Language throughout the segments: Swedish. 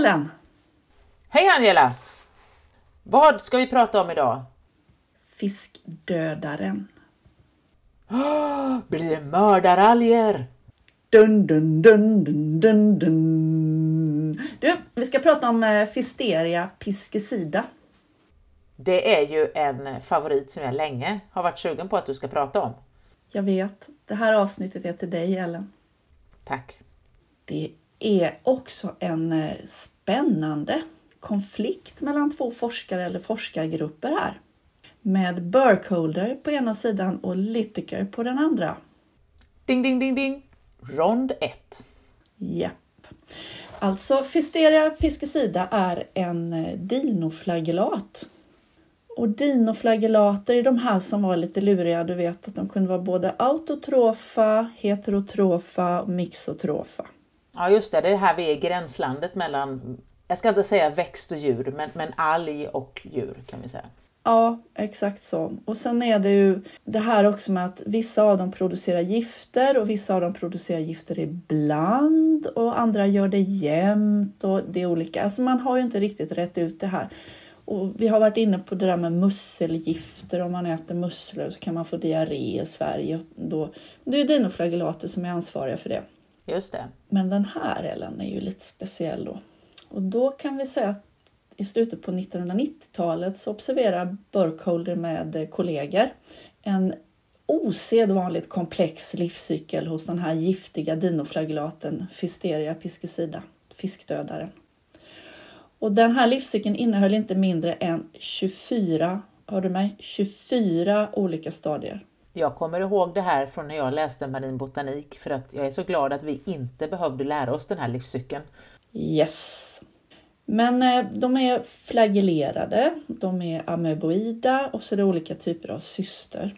Ellen! Hej Angela! Vad ska vi prata om idag? Fiskdödaren. Blir det mördaralger? Dun, dun, dun, dun, dun, dun. Du, vi ska prata om eh, Fisteria piscicida. Det är ju en favorit som jag länge har varit sugen på att du ska prata om. Jag vet, det här avsnittet är till dig Ellen. Tack. Det är också en eh, spännande konflikt mellan två forskare eller forskargrupper här. Med Burkholder på ena sidan och Littaker på den andra. Ding, ding, ding, ding! Rond 1. Japp. Alltså Fisteria piscicida är en eh, dinoflagellat. Och dinoflagellater är de här som var lite luriga. Du vet att de kunde vara både autotrofa, heterotrofa och mixotrofa. Ja just det, det är här vi är i gränslandet mellan, jag ska inte säga växt och djur, men, men alg och djur kan vi säga. Ja, exakt så. Och sen är det ju det här också med att vissa av dem producerar gifter och vissa av dem producerar gifter ibland och andra gör det jämt och det är olika. Alltså man har ju inte riktigt rätt ut det här. Och vi har varit inne på det där med musselgifter. Om man äter musslor så kan man få diarré i Sverige. Då, det är dinoflagellater som är ansvariga för det. Just det. Men den här Ellen är ju lite speciell då. Och då kan vi säga att i slutet på 1990-talet så observerar Burkholder med eh, kollegor en osedvanligt komplex livscykel hos den här giftiga dinoflagellaten Fisteria piscicida, fiskdödaren. Och den här livscykeln innehöll inte mindre än 24, hör du mig? 24 olika stadier. Jag kommer ihåg det här från när jag läste marin botanik för att jag är så glad att vi inte behövde lära oss den här livscykeln. Yes. Men eh, de är flagellerade, de är amöboida och så är det olika typer av syster.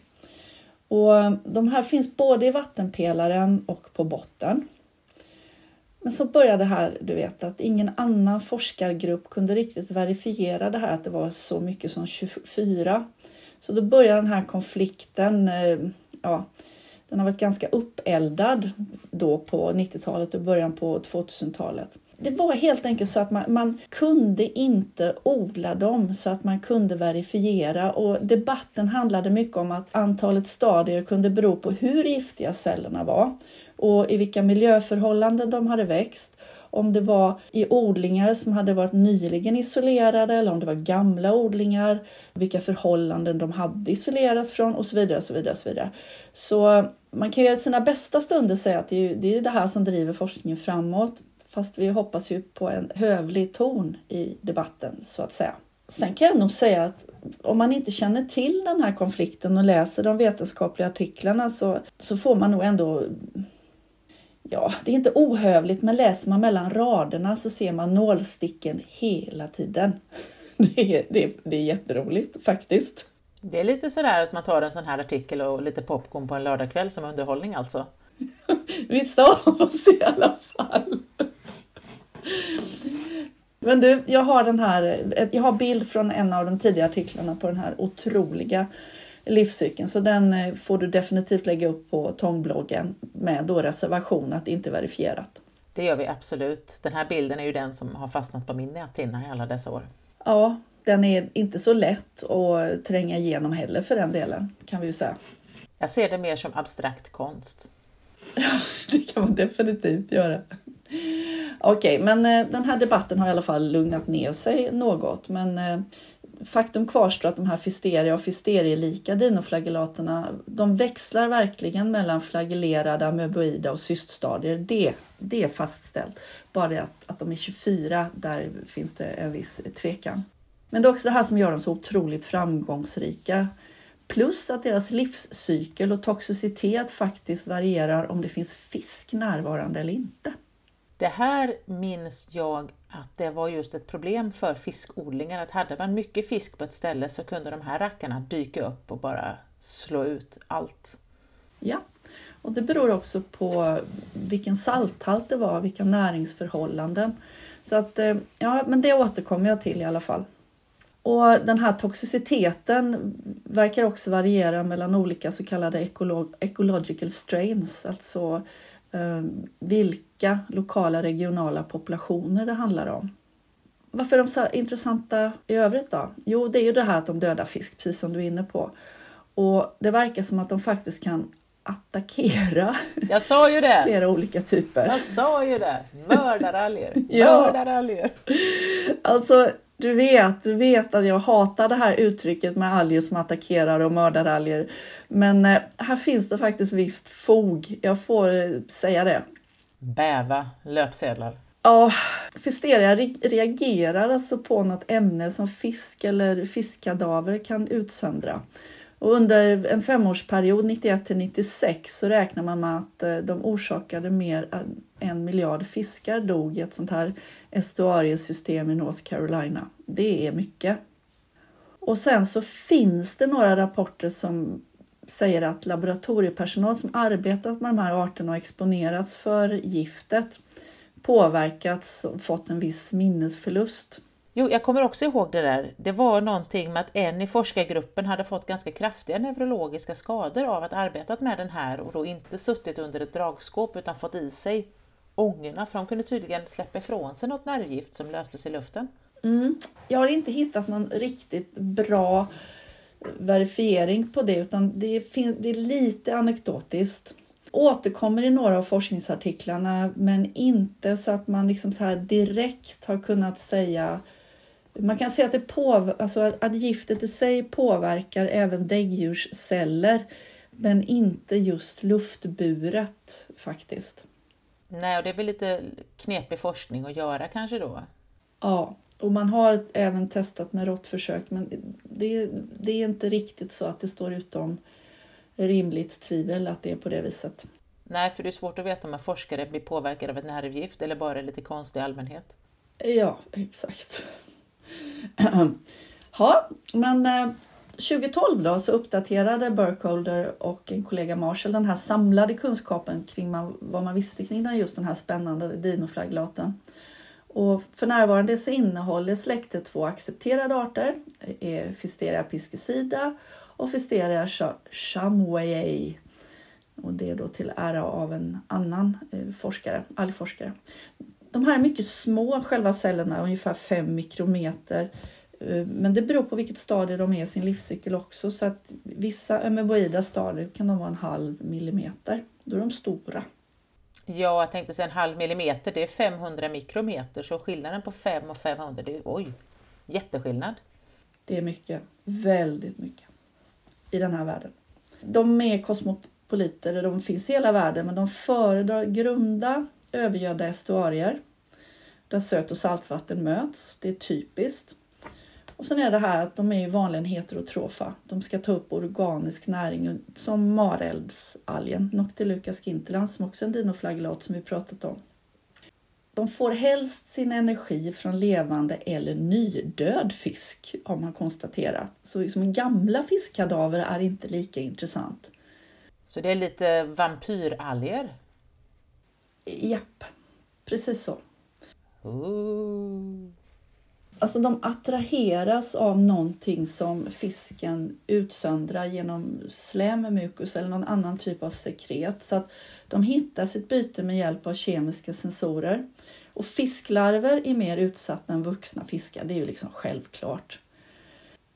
Och eh, de här finns både i vattenpelaren och på botten. Men så började det här, du vet, att ingen annan forskargrupp kunde riktigt verifiera det här att det var så mycket som 24. Så då började den här konflikten, eh, ja, den har varit ganska uppeldad då på 90-talet och början på 2000-talet. Det var helt enkelt så att man, man, kunde inte odla dem så att man kunde verifiera och debatten handlade mycket om att antalet stadier kunde bero på hur giftiga cellerna var och i vilka miljöförhållanden de hade växt. Om det var i odlingar som hade varit nyligen isolerade eller om det var gamla odlingar, vilka förhållanden de hade isolerats från och så vidare. Och så, vidare, och så, vidare. så man kan ju i sina bästa stunder säga att det är, det är det här som driver forskningen framåt. Fast vi hoppas ju på en hövlig ton i debatten så att säga. Sen kan jag nog säga att om man inte känner till den här konflikten och läser de vetenskapliga artiklarna så, så får man nog ändå ja, det är inte ohövligt, men läser man mellan raderna så ser man nålsticken hela tiden. Det är, det är, det är jätteroligt faktiskt. Det är lite sådär att man tar en sån här artikel och lite popcorn på en lördagkväll som underhållning alltså. Vissa av oss i alla fall. Men du, jag har den här, jag har bild från en av de tidiga artiklarna på den här otroliga livscykeln. Så den eh, får du definitivt lägga upp på Tångbloggen med då reservation att inte verifierat. Det gör vi absolut. Den här bilden är ju den som har fastnat på min näthinna i alla dessa år. Ja, den är inte så lätt att tränga igenom heller för den delen kan vi ju säga. Jag ser det mer som abstrakt konst. Ja, det kan man definitivt göra. Okej, okay, men eh, den här debatten har i alla fall lugnat ner sig något. Men eh, faktum kvarstår att de här fisteria och fisterielika dinoflagellaterna de växlar verkligen mellan flagellerade, amöboida och cyststadier. Det, det är fastställt. Bara det att, att de är 24, där finns det en viss tvekan. Men det är också det här som gör dem så otroligt framgångsrika. Plus att deras livscykel och toxicitet faktiskt varierar om det finns fisk närvarande eller inte. Det här minns jag att det var just ett problem för fiskodlingar, att hade man mycket fisk på ett ställe så kunde de här rackarna dyka upp och bara slå ut allt. Ja, och det beror också på vilken salthalt det var, vilka näringsförhållanden. Så att, eh, ja, men det återkommer jag till i alla fall. Och den här toxiciteten verkar också variera mellan olika så kallade ecological strains, alltså eh, vilka olika lokala regionala populationer det handlar om. Varför är de så intressanta i övrigt då? Jo, det är ju det här att de dödar fisk, precis som du är inne på. Och det verkar som att de faktiskt kan attackera Jag sa ju det! flera olika typer. Jag sa ju det! Mördaralger! Ja. Mördaralger! Alltså, du vet, du vet att jag hatar det här uttrycket med alger som attackerar och mördar alger. Men eh, här finns det faktiskt visst fog. Jag får eh, säga det. Bäva löpsedlar. Ja, Fisteria reagerar alltså på något ämne som fisk eller fiskkadaver kan utsöndra. Och under en femårsperiod, 91 till 96, så räknar man med att eh, de orsakade mer än en miljard fiskar dog i ett sånt här estuariesystem i North Carolina. Det är mycket. Och sen så finns det några rapporter som säger att laboratoriepersonal som arbetat med de här arterna och exponerats för giftet påverkats och fått en viss minnesförlust. Jo, jag kommer också ihåg det där. Det var någonting med att en i forskargruppen hade fått ganska kraftiga neurologiska skador av att arbetat med den här och då inte suttit under ett dragskåp utan fått i sig ångorna för de kunde tydligen släppa ifrån sig något nervgift som löstes i luften. Mm. Jag har inte hittat någon riktigt bra verifiering på det utan det, finns, det är lite anekdotiskt. Återkommer i några av forskningsartiklarna men inte så att man liksom så här direkt har kunnat säga man kan säga att, det alltså att, att giftet i sig påverkar även däggdjursceller men inte just luftburet faktiskt. Nej, och det är väl lite knepig forskning att göra kanske då? Ja, och man har även testat med råttförsök men det, det är inte riktigt så att det står utom rimligt tvivel att det är på det viset. Nej, för det är svårt att veta om en forskare blir påverkad av ett nervgift eller bara lite konstig allmänhet. Ja, exakt. ja, men eh, 2012 då, så uppdaterade Burkholder och en kollega Marshall den här samlade kunskapen kring vad man visste kring den, just den här spännande dinoflagellaten. Och för närvarande så innehåller släktet två accepterade arter, är Fisteria piscicida och Fisteria chamoyei. Och det är då till ära av en annan eh, forskare, algforskare. De här är mycket små, själva cellerna, ungefär 5 mikrometer. Eh, men det beror på vilket stadie de är i sin livscykel också. Så att vissa ömeboida stadier kan de vara en halv millimeter. Då är de stora. Ja, jag tänkte säga en halv millimeter, det är 500 mikrometer, så skillnaden på 5 och 500, det är oj, jätteskillnad. Det är mycket, väldigt mycket i den här världen. De är kosmopoliter, de finns i hela världen men de föredrar grunda övergödda estuarier där söt och saltvatten möts. Det är typiskt. Och sen är det här att de är ju vanligen heterotrofa. De ska ta upp organisk näring som mareldsalgen, Noctiluca scintillans som också är en dinoflagellat som vi pratat om. De får helst sin energi från levande eller nydöd fisk har man konstaterat. Så liksom gamla fiskkadaver är inte lika intressant. Så det är lite vampyralger. Japp, precis så. Ooh. Alltså de attraheras av någonting som fisken utsöndrar genom slem, mukus eller någon annan typ av sekret. Så att de hittar sitt byte med hjälp av kemiska sensorer. Och fisklarver är mer utsatta än vuxna fiskar, det är ju liksom självklart.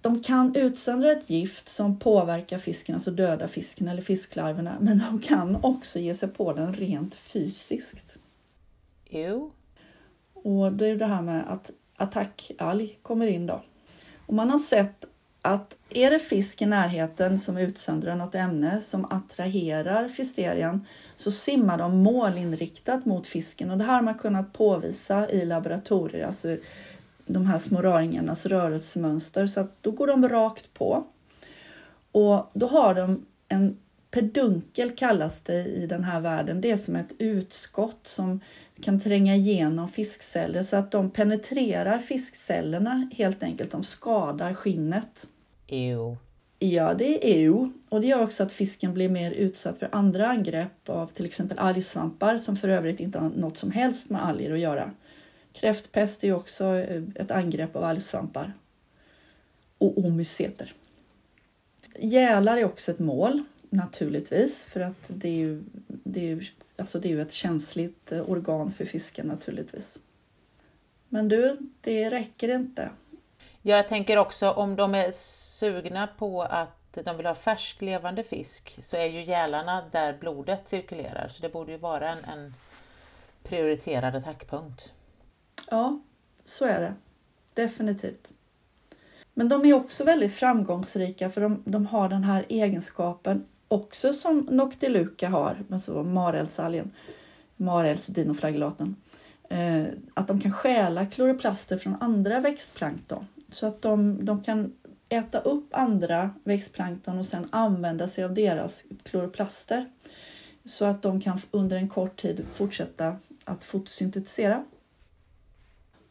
De kan utsöndra ett gift som påverkar fisken, alltså döda fisken eller fisklarverna, men de kan också ge sig på den rent fysiskt. Jo. Och det är det här med att attackalg kommer in då. Och man har sett att är det fisk i närheten som utsöndrar något ämne som attraherar fisterian så simmar de målinriktat mot fisken och det här har man kunnat påvisa i laboratorier, alltså de här små röringarnas rörelsemönster så att då går de rakt på. Och då har de en pedunkel kallas det i den här världen. Det är som ett utskott som kan tränga igenom fiskceller så att de penetrerar fiskcellerna helt enkelt. De skadar skinnet. Jo. Ja, det är EU och det gör också att fisken blir mer utsatt för andra angrepp av till exempel algsvampar som för övrigt inte har något som helst med alger att göra. Kräftpest är också ett angrepp av algsvampar och omyceter. Gälar är också ett mål naturligtvis för att det är ju, det är ju alltså det är ju ett känsligt eh, organ för fisken naturligtvis. Men du, det räcker inte. Jag tänker också om de är sugna på att de vill ha färsk levande fisk så är ju gälarna där blodet cirkulerar så det borde ju vara en, en prioriterad attackpunkt. Ja, så är det. Definitivt. Men de är också väldigt framgångsrika för de, de har den här egenskapen också som Noctiluca har, alltså marälsalgen, marälsdinoflagellaten. Eh, att de kan stjäla kloroplaster från andra växtplankton. Så att de, de kan äta upp andra växtplankton och sen använda sig av deras kloroplaster. Så att de kan under en kort tid fortsätta att fotosyntetisera.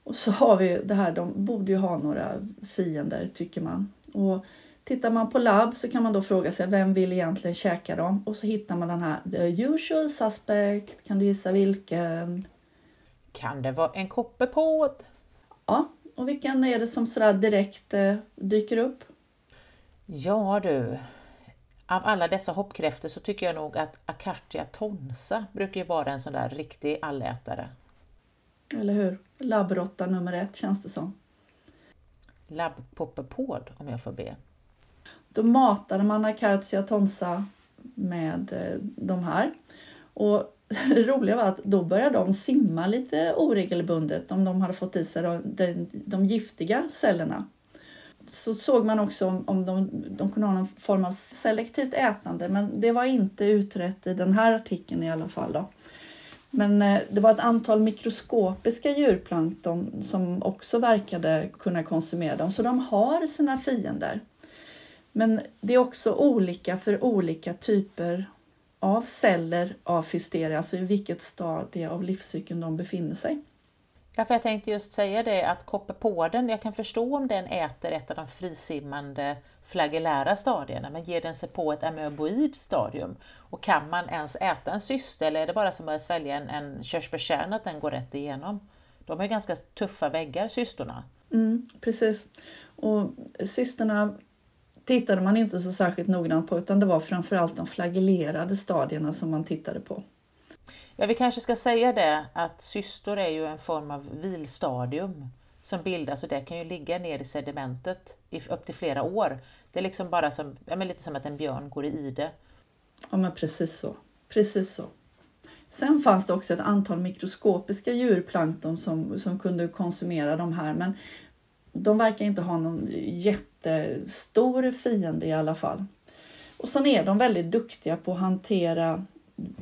Och så har vi det här, de borde ju ha några fiender tycker man. Och tittar man på labb så kan man då fråga sig vem vill egentligen käka dem? Och så hittar man den här the usual suspect. Kan du gissa vilken? Kan det vara en koppepåd? Ja, och vilken är det som sådär direkt eh, dyker upp? Ja du, av alla dessa hoppkräftor så tycker jag nog att Acartia tonsa brukar ju vara en sån där riktig allätare. Eller hur? Labbråtta nummer ett känns det som. Labbpoppepåd om jag får be. Då matade man Acartia tonsa med eh, de här. Och det roliga var att då började de simma lite oregelbundet om de hade fått i sig de, de, de giftiga cellerna. Så såg man också om, om de, de kunde ha någon form av selektivt ätande men det var inte utrett i den här artikeln i alla fall. Då. Men eh, det var ett antal mikroskopiska djurplankton som också verkade kunna konsumera dem, så de har sina fiender. Men det är också olika för olika typer av celler av Fisteria, alltså i vilket stadie av livscykeln de befinner sig. Ja, för jag tänkte just säga det att koppepåden, jag kan förstå om den äter ett av de frisimmande flagellära stadierna, men ger den sig på ett amöboid stadium? Och kan man ens äta en cyste eller är det bara som att svälja en, en körsbärskärna att den går rätt igenom? De har ganska tuffa väggar, cystorna. Mm, precis. Och cysterna tittade man inte så särskilt noggrant på utan det var framförallt de flagellerade stadierna som man tittade på. Ja, vi kanske ska säga det att cystor är ju en form av vilstadium som bildas och det kan ju ligga ner i sedimentet i upp till flera år. Det är liksom bara som, ja, men lite som att en björn går i det. Ja, men precis så. Precis så. Sen fanns det också ett antal mikroskopiska djurplankton som, som kunde konsumera de här, men de verkar inte ha någon jättestor fiende i alla fall. Och sen är de väldigt duktiga på att hantera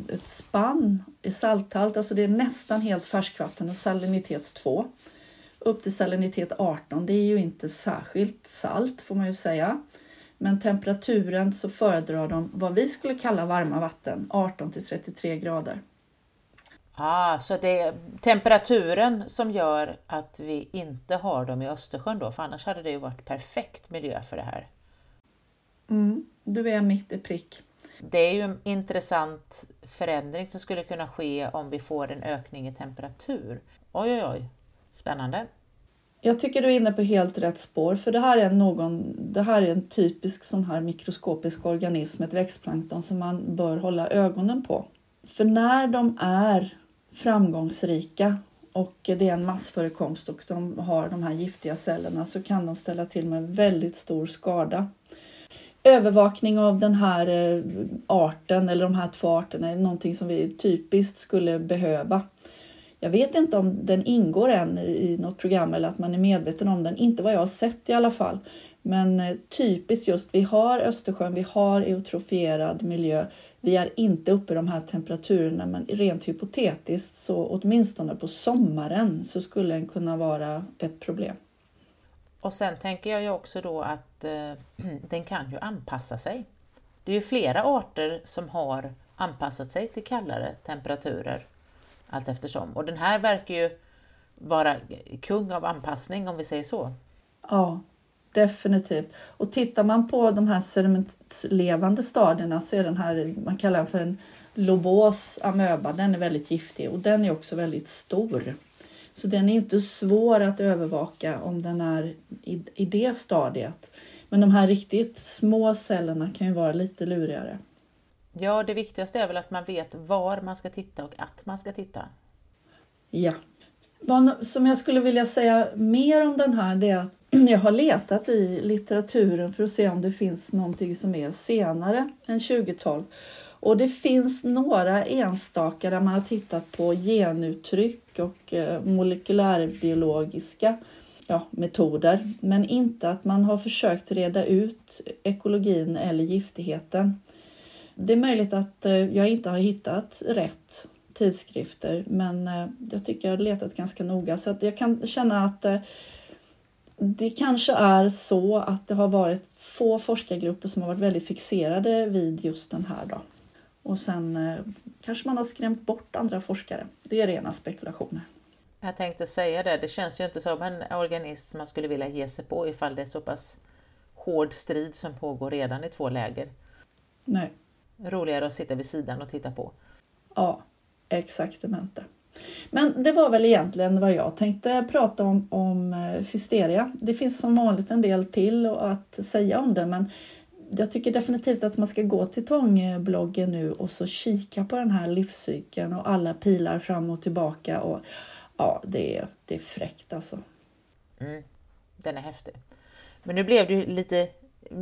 ett spann i salthalt, alltså det är nästan helt färskvatten och salinitet 2 upp till salinitet 18. Det är ju inte särskilt salt får man ju säga. Men temperaturen så föredrar de vad vi skulle kalla varma vatten, 18 till 33 grader. Ah, så det är temperaturen som gör att vi inte har dem i Östersjön då, för annars hade det ju varit perfekt miljö för det här. Mm, du är mitt i prick. Det är ju en intressant förändring som skulle kunna ske om vi får en ökning i temperatur. Oj, oj, oj, spännande. Jag tycker du är inne på helt rätt spår, för det här är, någon, det här är en typisk sån här mikroskopisk organism, ett växtplankton som man bör hålla ögonen på. För när de är framgångsrika och det är en massförekomst och de har de här giftiga cellerna så kan de ställa till med väldigt stor skada. Övervakning av den här eh, arten eller de här två arterna är någonting som vi typiskt skulle behöva. Jag vet inte om den ingår än i något program eller att man är medveten om den, inte vad jag har sett i alla fall. Men eh, typiskt just, vi har Östersjön, vi har eutrofierad miljö. Vi är inte uppe i de här temperaturerna, men rent hypotetiskt så åtminstone på sommaren så skulle den kunna vara ett problem. Och sen tänker jag ju också då att eh, den kan ju anpassa sig. Det är ju flera arter som har anpassat sig till kallare temperaturer allt eftersom. Och den här verkar ju vara kung av anpassning om vi säger så. Ja, definitivt. Och tittar man på de här sedimentlevande stadierna så är den här, man kallar den för en lobos amöba, den är väldigt giftig och den är också väldigt stor. Så den är inte svår att övervaka om den är i, i det stadiet. Men de här riktigt små cellerna kan ju vara lite lurigare. Ja, det viktigaste är väl att man vet var man ska titta och att man ska titta. Ja. Vad som jag skulle vilja säga mer om den här det är att jag har letat i litteraturen för att se om det finns någonting som är senare än 2012. Och det finns några enstaka där man har tittat på genuttryck och eh, molekylärbiologiska ja, metoder, men inte att man har försökt reda ut ekologin eller giftigheten. Det är möjligt att eh, jag inte har hittat rätt tidskrifter, men eh, jag tycker jag har letat ganska noga så att jag kan känna att det kanske är så att det har varit få forskargrupper som har varit väldigt fixerade vid just den här. Då. Och sen eh, kanske man har skrämt bort andra forskare. Det är rena spekulationer. Jag tänkte säga det, det känns ju inte som en organism man skulle vilja ge sig på ifall det är så pass hård strid som pågår redan i två läger. Nej. Roligare att sitta vid sidan och titta på. Ja, exaktamente. Men det var väl egentligen vad jag tänkte prata om, om eh, Fisteria. Det finns som vanligt en del till att säga om det men jag tycker definitivt att man ska gå till Tångbloggen nu och så kika på den här livscykeln och alla pilar fram och tillbaka. Och, ja, det är, det är fräckt alltså. Mm, den är häftig. Men nu blev det ju lite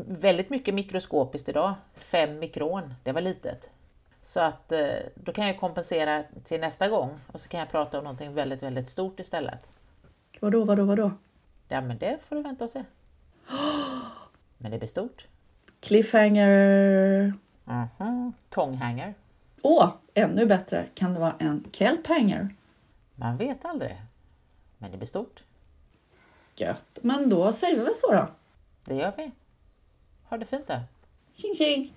väldigt mycket mikroskopiskt idag. Fem mikron, det var litet. Så att eh, då kan jag kompensera till nästa gång och så kan jag prata om någonting väldigt, väldigt stort istället. Vadå, vadå, vadå? Ja, men det får du vänta och se. Men det blir stort. Cliffhanger. Mm Tonghanger. Åh, ännu bättre. Kan det vara en kelphanger? Man vet aldrig. Men det blir stort. Gött. Men då säger vi väl så då. Det gör vi. Ha det fint då. Tjing tjing!